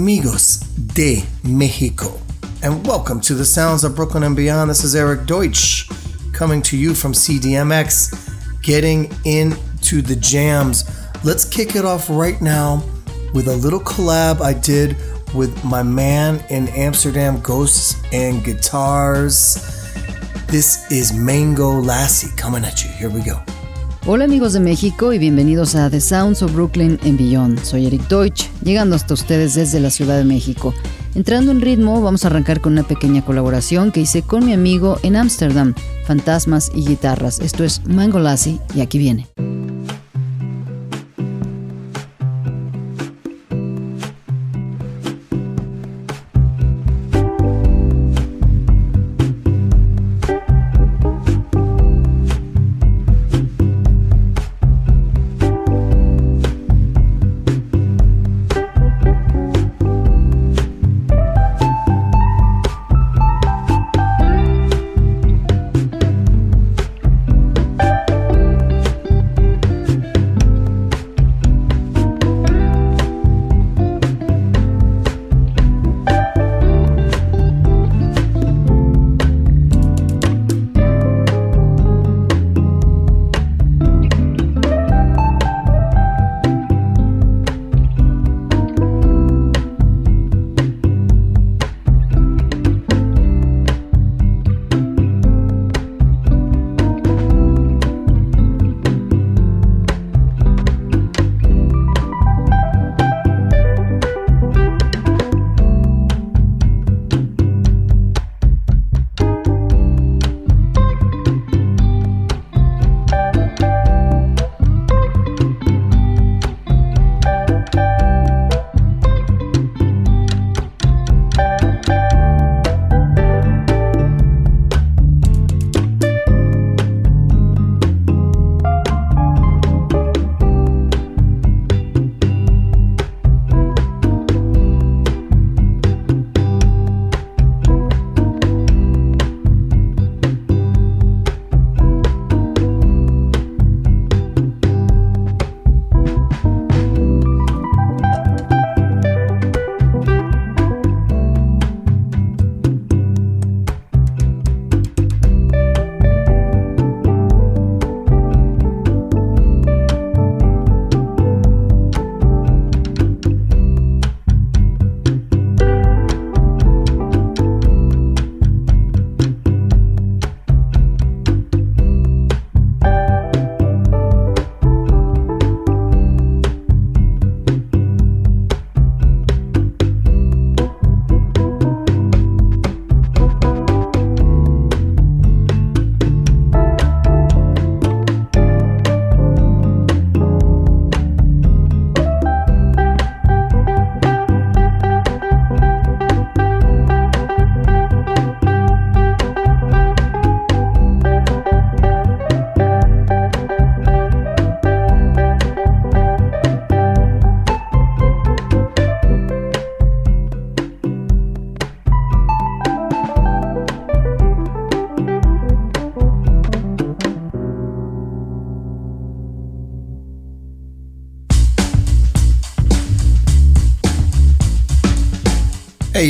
Amigos de Mexico, and welcome to the sounds of Brooklyn and beyond. This is Eric Deutsch coming to you from CDMX, getting into the jams. Let's kick it off right now with a little collab I did with my man in Amsterdam, Ghosts and Guitars. This is Mango Lassie coming at you. Here we go. Hola amigos de México y bienvenidos a The Sounds of Brooklyn and Beyond. Soy Eric Deutsch, llegando hasta ustedes desde la Ciudad de México. Entrando en ritmo, vamos a arrancar con una pequeña colaboración que hice con mi amigo en Ámsterdam, Fantasmas y Guitarras. Esto es Mango Lassie y aquí viene.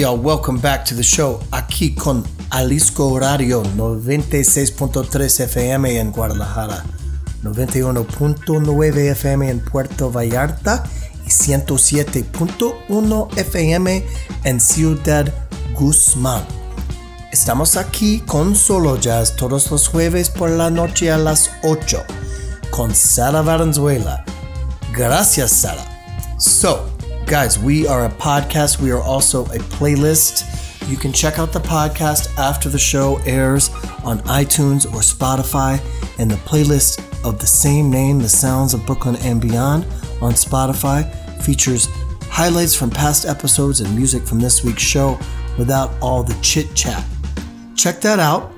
Y'all, welcome back to the show. Aquí con Alisco Radio 96.3 FM en Guadalajara, 91.9 FM en Puerto Vallarta y 107.1 FM en Ciudad Guzmán. Estamos aquí con Solo Jazz todos los jueves por la noche a las 8 con Sara Valenzuela. Gracias Sara. So, guys, we are a podcast. We are also a playlist. You can check out the podcast after the show airs on iTunes or Spotify, and the playlist of the same name, The Sounds of Brooklyn and Beyond, on Spotify features highlights from past episodes and music from this week's show without all the chit chat. Check that out.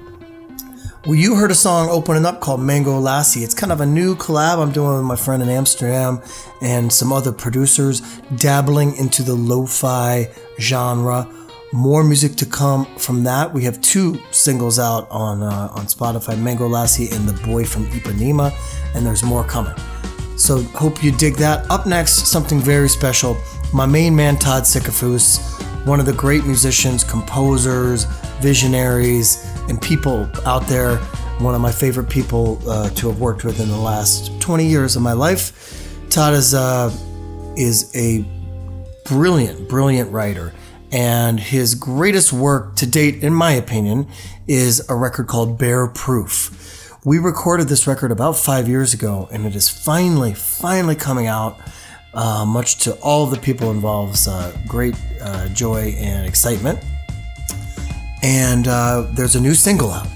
Well, you heard a song opening up called Mango Lassie. It's kind of a new collab I'm doing with my friend in Amsterdam and some other producers, dabbling into the lo fi genre. More music to come from that. We have two singles out on uh, on Spotify: Mango Lassie and The Boy from Ipanema, and there's more coming. So hope you dig that. Up next, something very special. My main man Todd Sickafoose, one of the great musicians, composers, visionaries, and people out there. One of my favorite people uh, to have worked with in the last 20 years of my life. Todd is uh, is a brilliant, brilliant writer. And his greatest work to date, in my opinion, is a record called Bear Proof. We recorded this record about five years ago, and it is finally, finally coming out, uh, much to all the people involved's uh, great uh, joy and excitement. And uh, there's a new single out.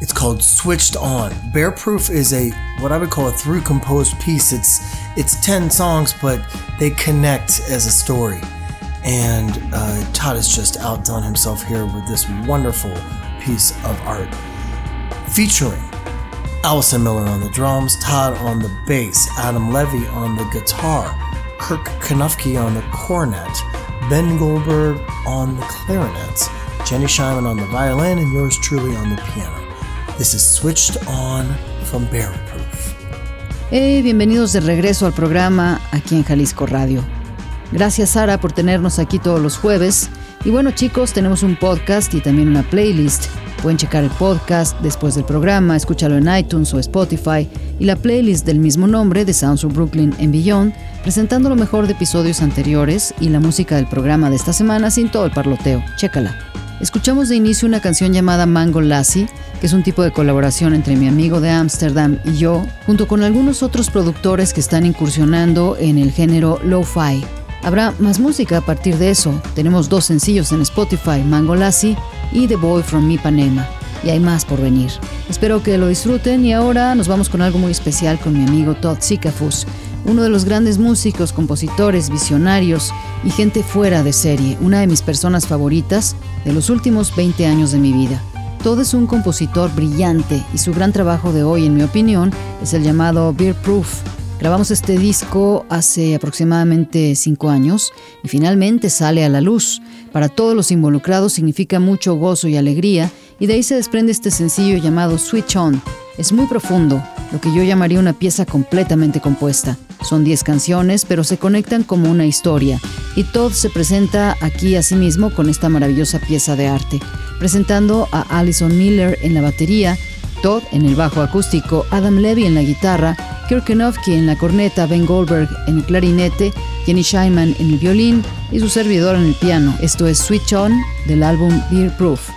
It's called Switched On. Bear Proof is a what I would call a through composed piece. It's it's 10 songs, but they connect as a story. And uh, Todd has just outdone himself here with this wonderful piece of art. Featuring Allison Miller on the drums, Todd on the bass, Adam Levy on the guitar, Kirk Knuffke on the cornet, Ben Goldberg on the clarinets, Jenny Scheinman on the violin, and yours truly on the piano. This is Switched On from Bear Proof. Hey, bienvenidos de regreso al programa aquí en Jalisco Radio. Gracias Sara por tenernos aquí todos los jueves. Y bueno chicos, tenemos un podcast y también una playlist. Pueden checar el podcast después del programa, escúchalo en iTunes o Spotify y la playlist del mismo nombre de Sounds of Brooklyn en Beyond, presentando lo mejor de episodios anteriores y la música del programa de esta semana sin todo el parloteo. Chécala. Escuchamos de inicio una canción llamada Mango Lassie, que es un tipo de colaboración entre mi amigo de Ámsterdam y yo, junto con algunos otros productores que están incursionando en el género lo-fi. Habrá más música a partir de eso. Tenemos dos sencillos en Spotify, Mango Lassie y The Boy from Ipanema. Y hay más por venir. Espero que lo disfruten y ahora nos vamos con algo muy especial con mi amigo Todd Sikafus, uno de los grandes músicos, compositores, visionarios y gente fuera de serie, una de mis personas favoritas de los últimos 20 años de mi vida. Todd es un compositor brillante y su gran trabajo de hoy, en mi opinión, es el llamado Beer Proof. Grabamos este disco hace aproximadamente 5 años y finalmente sale a la luz. Para todos los involucrados significa mucho gozo y alegría y de ahí se desprende este sencillo llamado Switch On. Es muy profundo, lo que yo llamaría una pieza completamente compuesta. Son 10 canciones, pero se conectan como una historia, y Todd se presenta aquí a sí mismo con esta maravillosa pieza de arte, presentando a Alison Miller en la batería, Todd en el bajo acústico, Adam Levy en la guitarra, Kirk en la corneta, Ben Goldberg en el clarinete, Jenny Scheinman en el violín y su servidor en el piano. Esto es Switch On del álbum Beer Proof.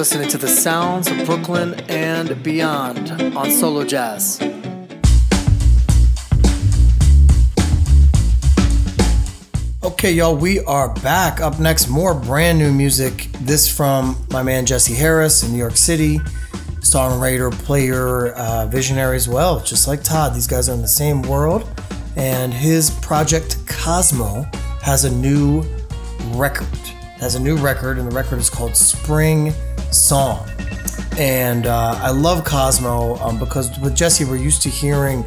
Listening to the sounds of Brooklyn and beyond on Solo Jazz. Okay, y'all, we are back. Up next, more brand new music. This from my man Jesse Harris in New York City, songwriter, player, uh, visionary as well. Just like Todd, these guys are in the same world. And his project Cosmo has a new record. Has a new record, and the record is called Spring Song. And uh, I love Cosmo um, because with Jesse, we're used to hearing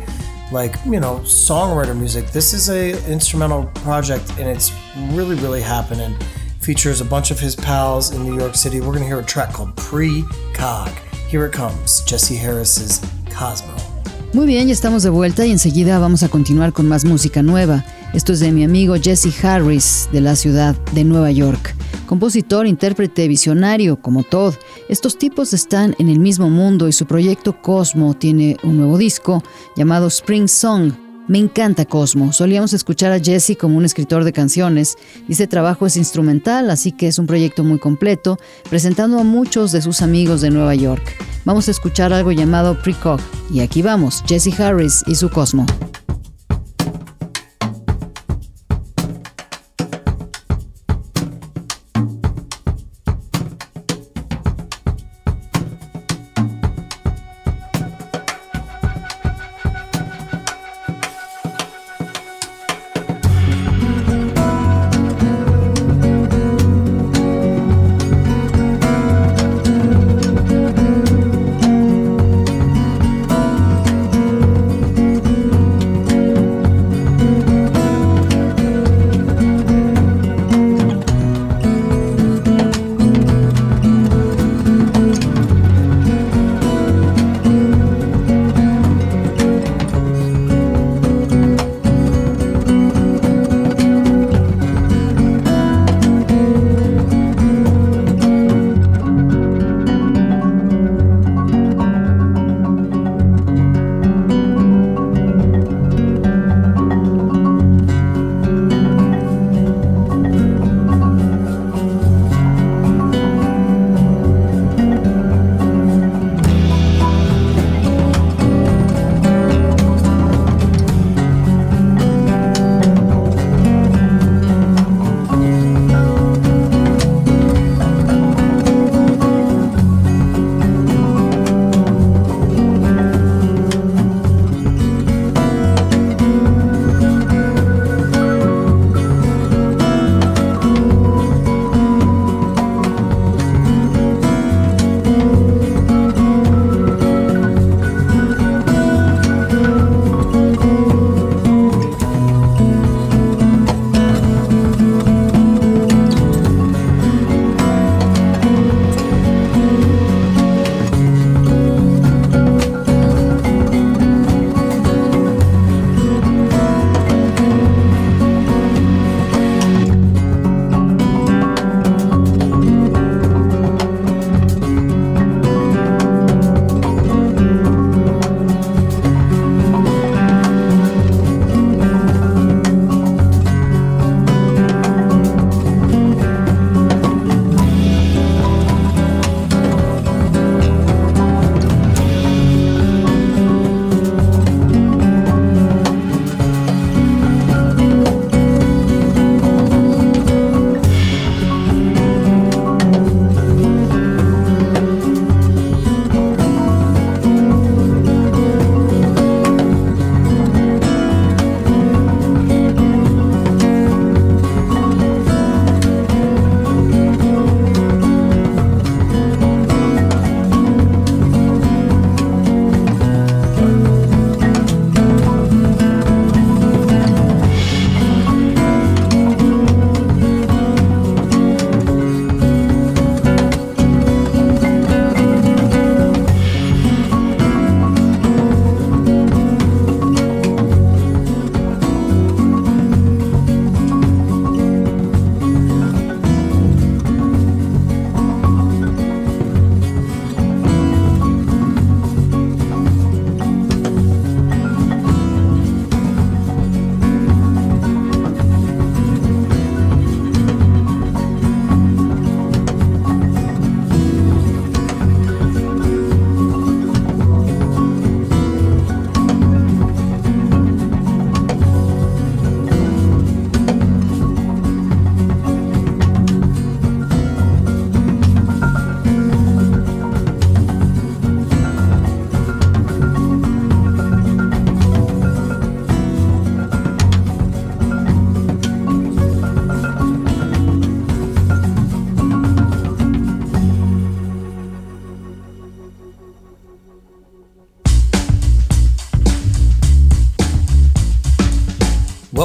like you know songwriter music. This is a instrumental project, and it's really really happening. Features a bunch of his pals in New York City. We're gonna hear a track called Pre-Cog. Here it comes, Jesse Harris's Cosmo. Muy bien, ya estamos de vuelta y enseguida vamos a continuar con más música nueva. Esto es de mi amigo Jesse Harris de la ciudad de Nueva York. Compositor, intérprete, visionario, como Todd, estos tipos están en el mismo mundo y su proyecto Cosmo tiene un nuevo disco llamado Spring Song. Me encanta Cosmo. Solíamos escuchar a Jesse como un escritor de canciones y ese trabajo es instrumental, así que es un proyecto muy completo, presentando a muchos de sus amigos de Nueva York. Vamos a escuchar algo llamado Precog y aquí vamos, Jesse Harris y su Cosmo.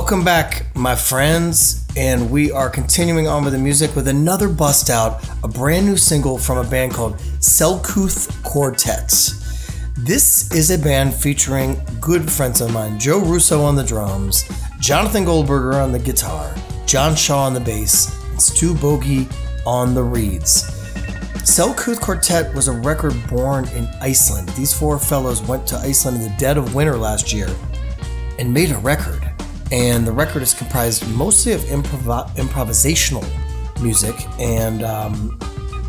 Welcome back, my friends, and we are continuing on with the music with another bust out, a brand new single from a band called Selcouth Quartet. This is a band featuring good friends of mine Joe Russo on the drums, Jonathan Goldberger on the guitar, John Shaw on the bass, and Stu Bogie on the reeds. Selcouth Quartet was a record born in Iceland. These four fellows went to Iceland in the dead of winter last year and made a record. And the record is comprised mostly of improv- improvisational music, and um,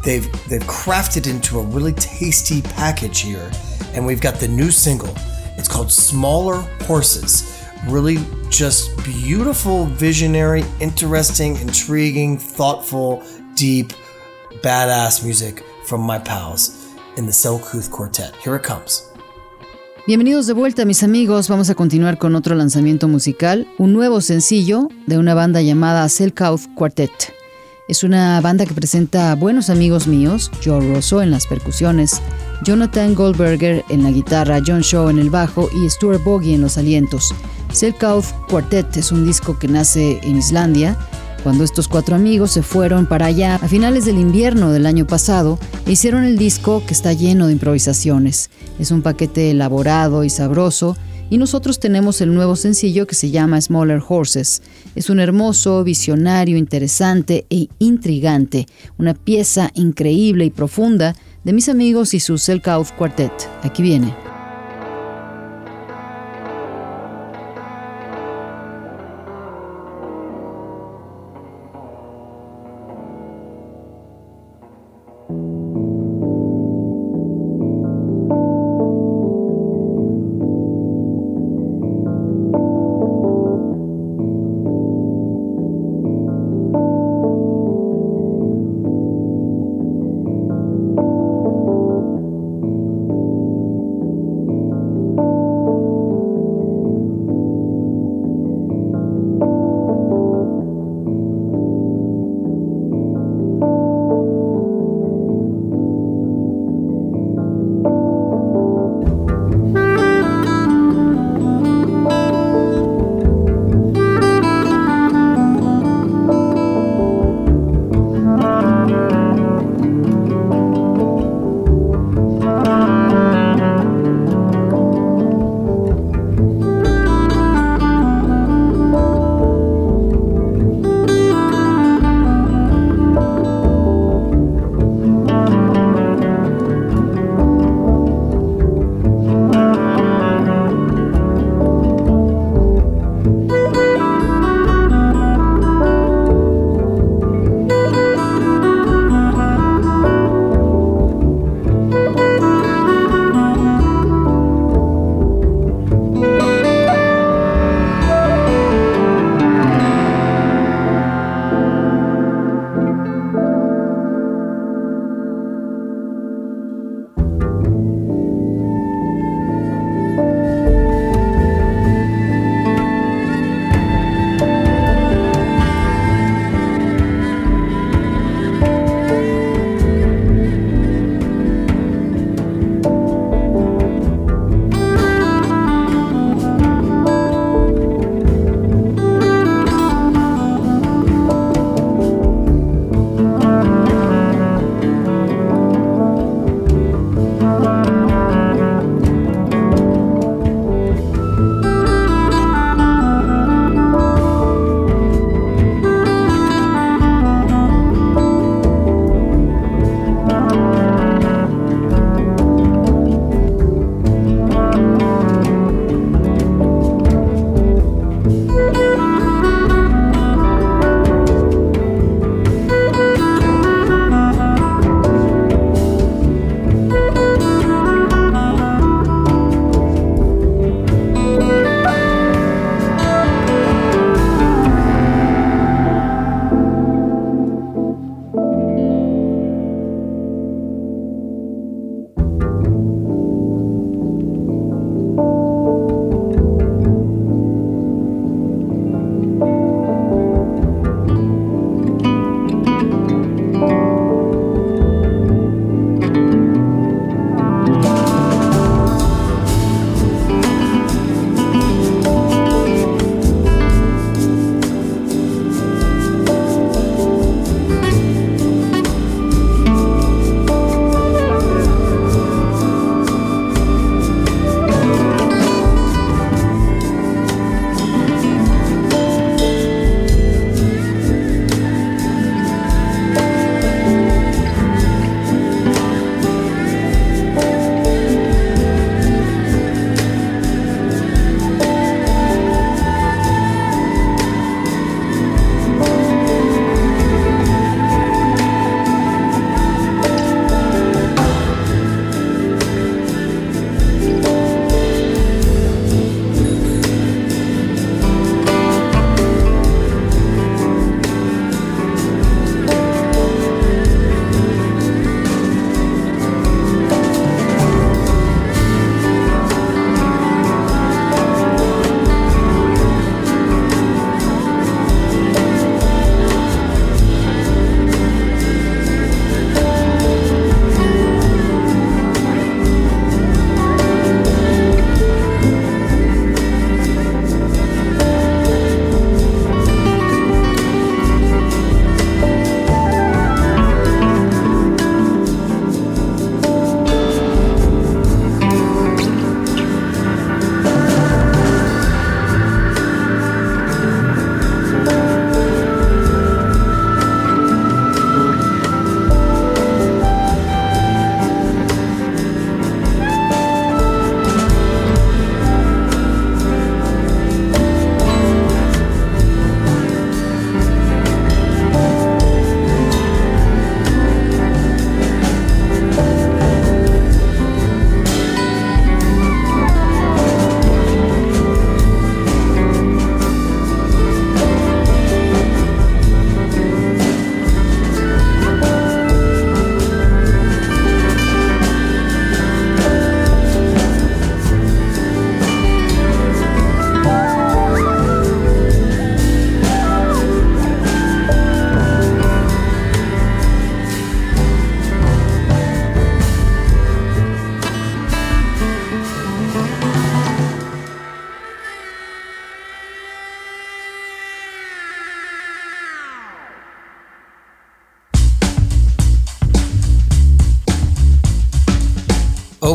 they've they've crafted into a really tasty package here. And we've got the new single. It's called Smaller Horses. Really, just beautiful, visionary, interesting, intriguing, thoughtful, deep, badass music from my pals in the Selcouth Quartet. Here it comes. Bienvenidos de vuelta mis amigos, vamos a continuar con otro lanzamiento musical, un nuevo sencillo de una banda llamada Selkauth Quartet. Es una banda que presenta a buenos amigos míos, Joe Rosso en las percusiones, Jonathan Goldberger en la guitarra, John Shaw en el bajo y Stuart Bogey en los alientos. Selkauth Quartet es un disco que nace en Islandia cuando estos cuatro amigos se fueron para allá a finales del invierno del año pasado e hicieron el disco que está lleno de improvisaciones. Es un paquete elaborado y sabroso y nosotros tenemos el nuevo sencillo que se llama Smaller Horses. Es un hermoso, visionario, interesante e intrigante, una pieza increíble y profunda de mis amigos y su Selkout Quartet. Aquí viene.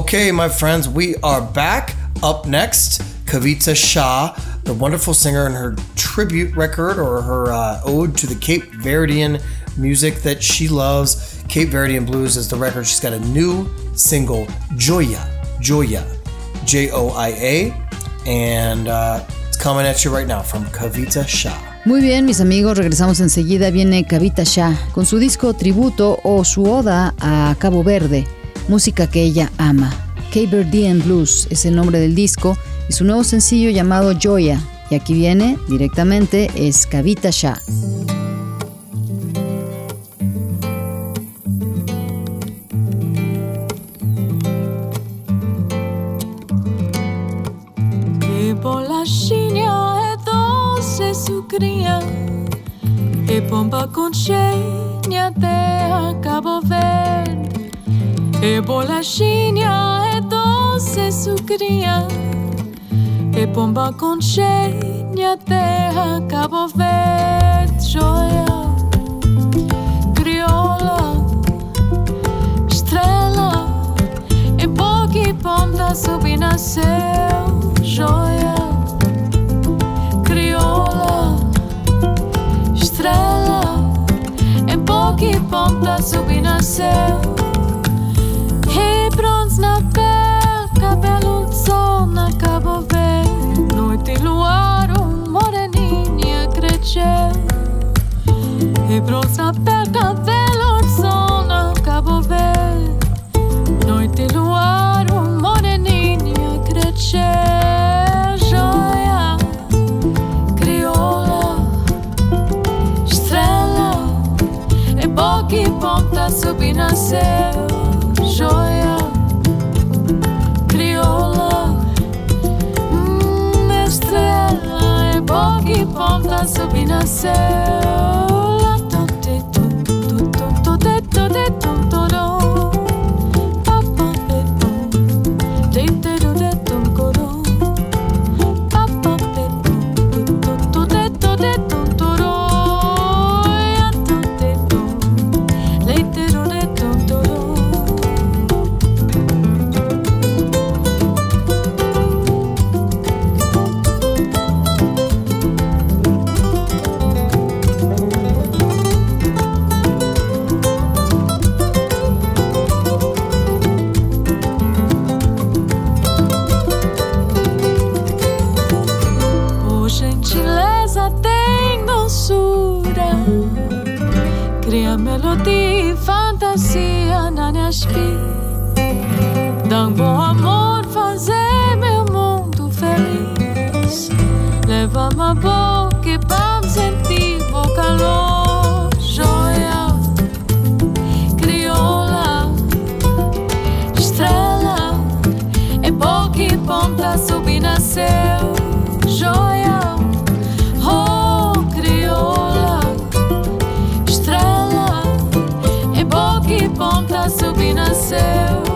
Okay, my friends, we are back. Up next, Kavita Shah, the wonderful singer, and her tribute record or her uh, ode to the Cape Verdean music that she loves. Cape Verdean Blues is the record. She's got a new single, Joya, Joya, J O I A, and uh, it's coming at you right now from Kavita Shah. Muy bien, mis amigos, regresamos enseguida. Viene Kavita Shah con su disco tributo o su oda a Cabo Verde, música que ella ama. Cape Verdean Blues es el nombre del disco y su nuevo sencillo llamado Joya. Y aquí viene directamente es Kavita Shah. e pompa consegna terra Cabo Verde e bolachinha e doce sucrinha. E pomba consegna terra Cabo Verde joia. Crioula estrela. E pouco ponta subir na céu joia. Crioula estrela. Em pouco ponta subir na Zna pe ca bove Noi ti luaron more niña crecer E prosa pe ca sobre nasceu. seu.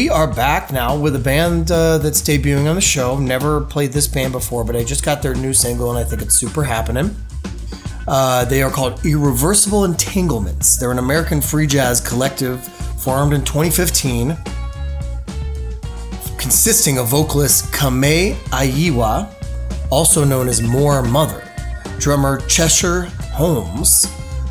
We are back now with a band uh, that's debuting on the show. Never played this band before, but I just got their new single and I think it's super happening. Uh, they are called Irreversible Entanglements. They're an American free jazz collective formed in 2015, consisting of vocalist Camae Ayewa, also known as Moor Mother, drummer Tcheser Holmes,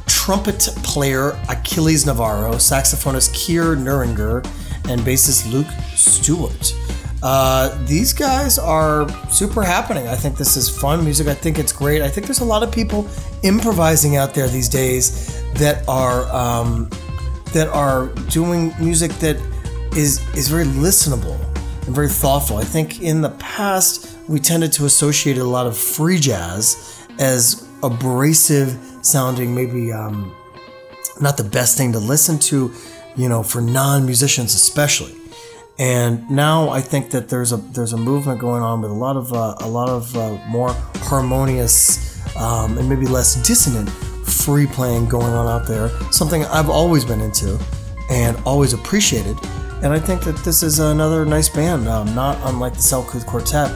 trumpet player Aquiles Navarro, saxophonist Keir Neuringer, and bassist Luke Stewart. Uh, these guys are super happening. I think this is fun music. I think it's great. I think there's a lot of people improvising out there these days that are um, that are doing music that is is very listenable and very thoughtful. I think in the past we tended to associate a lot of free jazz as abrasive sounding, maybe um, not the best thing to listen to, you know, for non-musicians especially. And now I think that there's a there's a movement going on with a lot of uh, a lot of uh, more harmonious um, and maybe less dissonant free playing going on out there. Something I've always been into and always appreciated. And I think that this is another nice band, um, not unlike the Selcouth Quartet,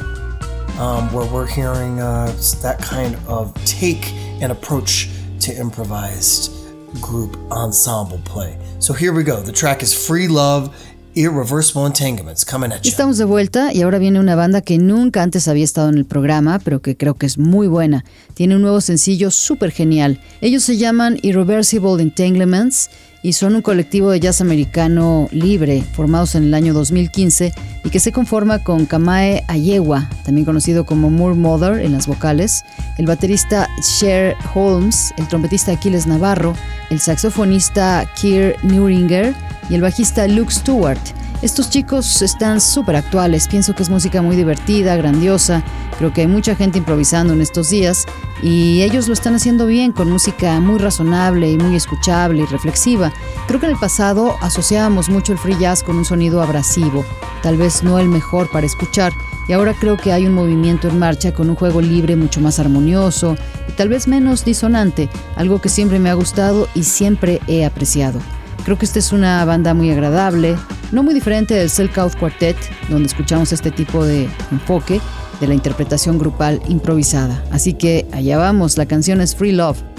um, where we're hearing uh, that kind of take and approach to improvised group ensemble play. So here we go. The track is Free Love Irreversible Entanglements coming at you. Estamos de vuelta y ahora viene una banda que nunca antes había estado en el programa, pero que creo que es muy buena. Tiene un nuevo sencillo súper genial. Ellos se llaman Irreversible Entanglements y son un colectivo de jazz americano libre, formados en el año 2015 y que se conforma con Kamae Ayewa, también conocido como Moore Mother en las vocales, el baterista Cher Holmes, el trompetista Aquiles Navarro, el saxofonista Keir Nuringer y el bajista Luke Stewart. Estos chicos están súper actuales, pienso que es música muy divertida, grandiosa, creo que hay mucha gente improvisando en estos días y ellos lo están haciendo bien con música muy razonable y muy escuchable y reflexiva. Creo que en el pasado asociábamos mucho el free jazz con un sonido abrasivo, tal vez no el mejor para escuchar, y ahora creo que hay un movimiento en marcha con un juego libre mucho más armonioso y tal vez menos disonante, algo que siempre me ha gustado y siempre he apreciado. Creo que esta es una banda muy agradable, no muy diferente del Selkout Quartet, donde escuchamos este tipo de enfoque de la interpretación grupal improvisada. Así que allá vamos, la canción es Free Love.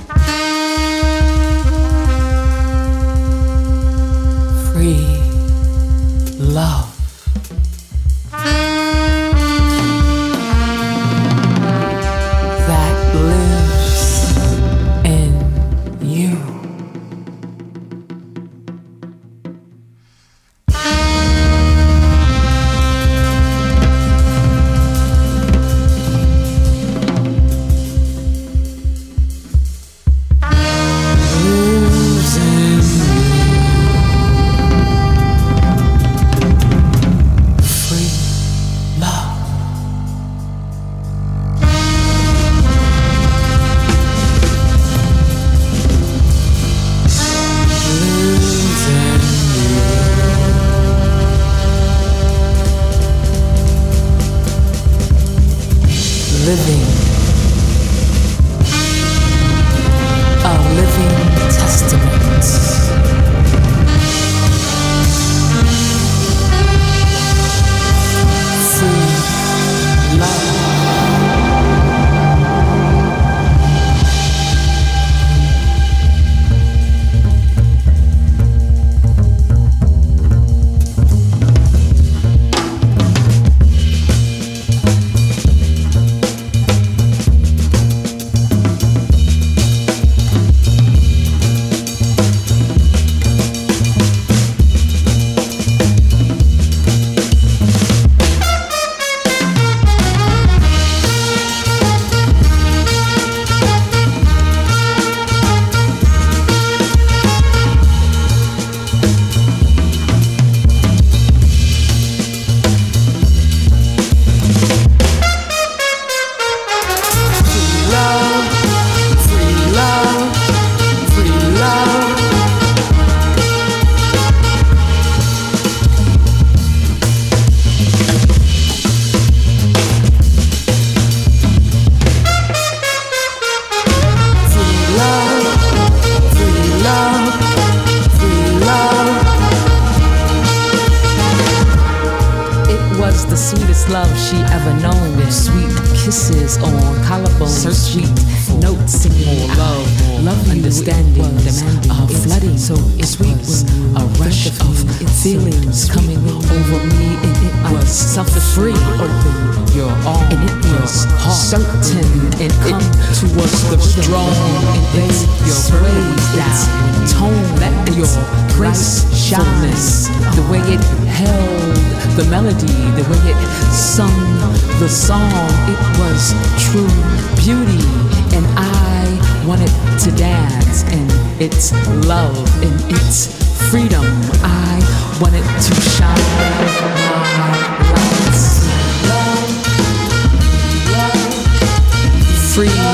Free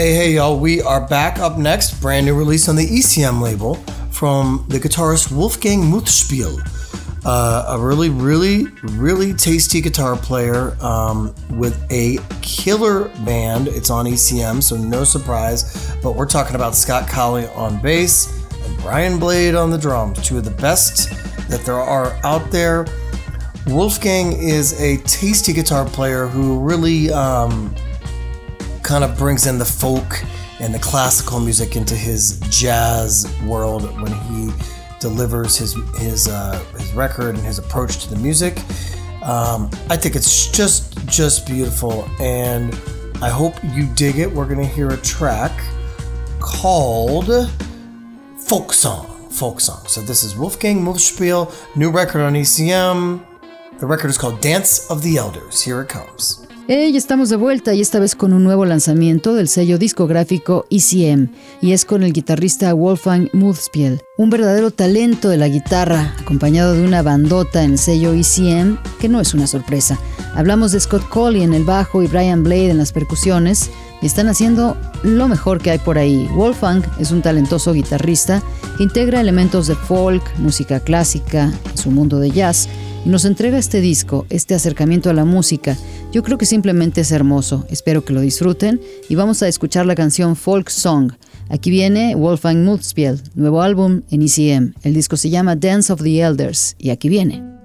Hey, hey, y'all, we are back up next. Brand new release on the ECM label from the guitarist Wolfgang Muthspiel. Uh, a really, really, really tasty guitar player um, with a killer band. It's on ECM, so no surprise. But we're talking about Scott Colley on bass and Brian Blade on the drums, two of the best that there are out there. Wolfgang is a tasty guitar player who really um, kind of brings in the folk and the classical music into his jazz world when he delivers his his uh, his record and his approach to the music. Um, I think it's just just beautiful, and I hope you dig it. We're gonna hear a track called Folk Song. Folk Song. So this is Wolfgang Muthspiel, new record on ECM. The record is called Dance of the Elders. Here it comes. Hey, estamos de vuelta y esta vez con un nuevo lanzamiento del sello discográfico ECM y es con el guitarrista Wolfgang Muthspiel, un verdadero talento de la guitarra, acompañado de una bandota en el sello ECM, que no es una sorpresa. Hablamos de Scott Colley en el bajo y Brian Blade en las percusiones y están haciendo lo mejor que hay por ahí. Wolfgang es un talentoso guitarrista que integra elementos de folk, música clásica, su mundo de jazz y nos entrega este disco, este acercamiento a la música. Yo creo que simplemente es hermoso, espero que lo disfruten y vamos a escuchar la canción Folk Song. Aquí viene Wolfgang Muthspiel, nuevo álbum en ECM. El disco se llama Dance of the Elders y aquí viene.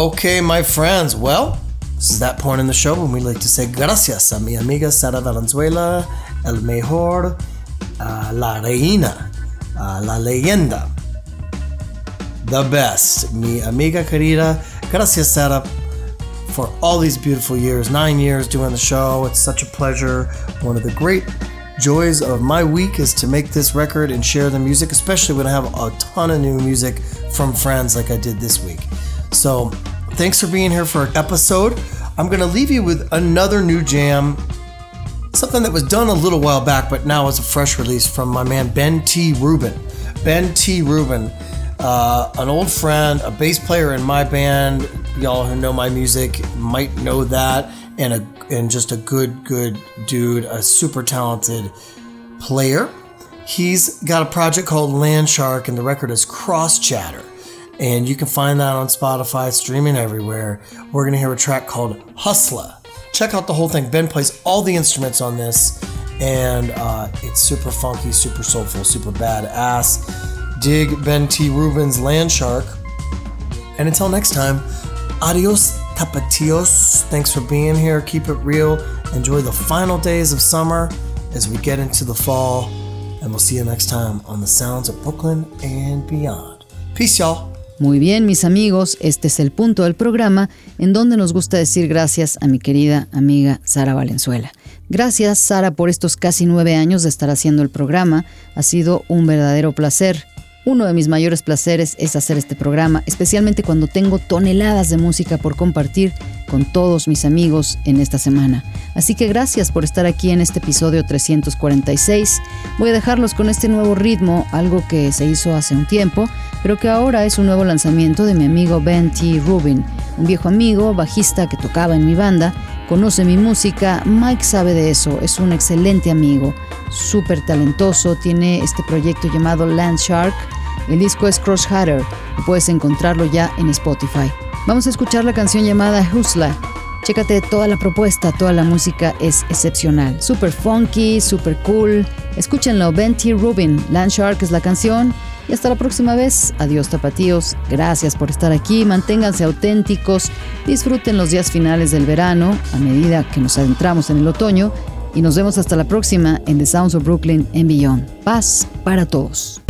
Okay, my friends. Well, this is that point in the show when we like to say gracias a mi amiga Sara Valenzuela, el mejor, uh, la reina, uh, la leyenda, the best, mi amiga querida. Gracias, Sara, for all these beautiful years, nine years doing the show. It's such a pleasure. One of the great joys of my week is to make this record and share the music, especially when I have a ton of new music from friends like I did this week. So, thanks for being here for an episode. I'm going to leave you with another new jam, something that was done a little while back, but now is a fresh release from my man Ben T. Rubin. Ben T. Rubin, uh, an old friend, a bass player in my band. Y'all who know my music might know that, and a and just a good, good dude, a super talented player. He's got a project called Land Shark, and the record is Cross Chatter. And you can find that on Spotify, streaming everywhere. We're to hear a track called Hustla. Check out the whole thing. Ben plays all the instruments on this, and uh, it's super funky, super soulful, super badass. Dig Ben T. Rubin's Land Shark. And until next time, adios, tapatios. Thanks for being here. Keep it real. Enjoy the final days of summer as we get into the fall. And we'll see you next time on the Sounds of Brooklyn and beyond. Peace, y'all. Muy bien, mis amigos, este es el punto del programa en donde nos gusta decir gracias a mi querida amiga Sara Valenzuela. Gracias, Sara, por estos casi nueve años de estar haciendo el programa. Ha sido un verdadero placer. Uno de mis mayores placeres es hacer este programa, especialmente cuando tengo toneladas de música por compartir con todos mis amigos en esta semana. Así que gracias por estar aquí en este episodio 346. Voy a dejarlos con este nuevo ritmo, algo que se hizo hace un tiempo, pero que ahora es un nuevo lanzamiento de mi amigo Ben T. Rubin, un viejo amigo, bajista que tocaba en mi banda, conoce mi música, Mike sabe de eso, es un excelente amigo, súper talentoso, tiene este proyecto llamado Land Shark, el disco es Cross Hatter y puedes encontrarlo ya en Spotify. Vamos a escuchar la canción llamada Husla. Chécate toda la propuesta, toda la música es excepcional. Super funky, super cool. Escúchenlo, Ben T. Rubin, Land Shark es la canción. Y hasta la próxima vez. Adiós tapatíos. Gracias por estar aquí. Manténganse auténticos. Disfruten los días finales del verano a medida que nos adentramos en el otoño. Y nos vemos hasta la próxima en The Sounds of Brooklyn en Beyond. Paz para todos.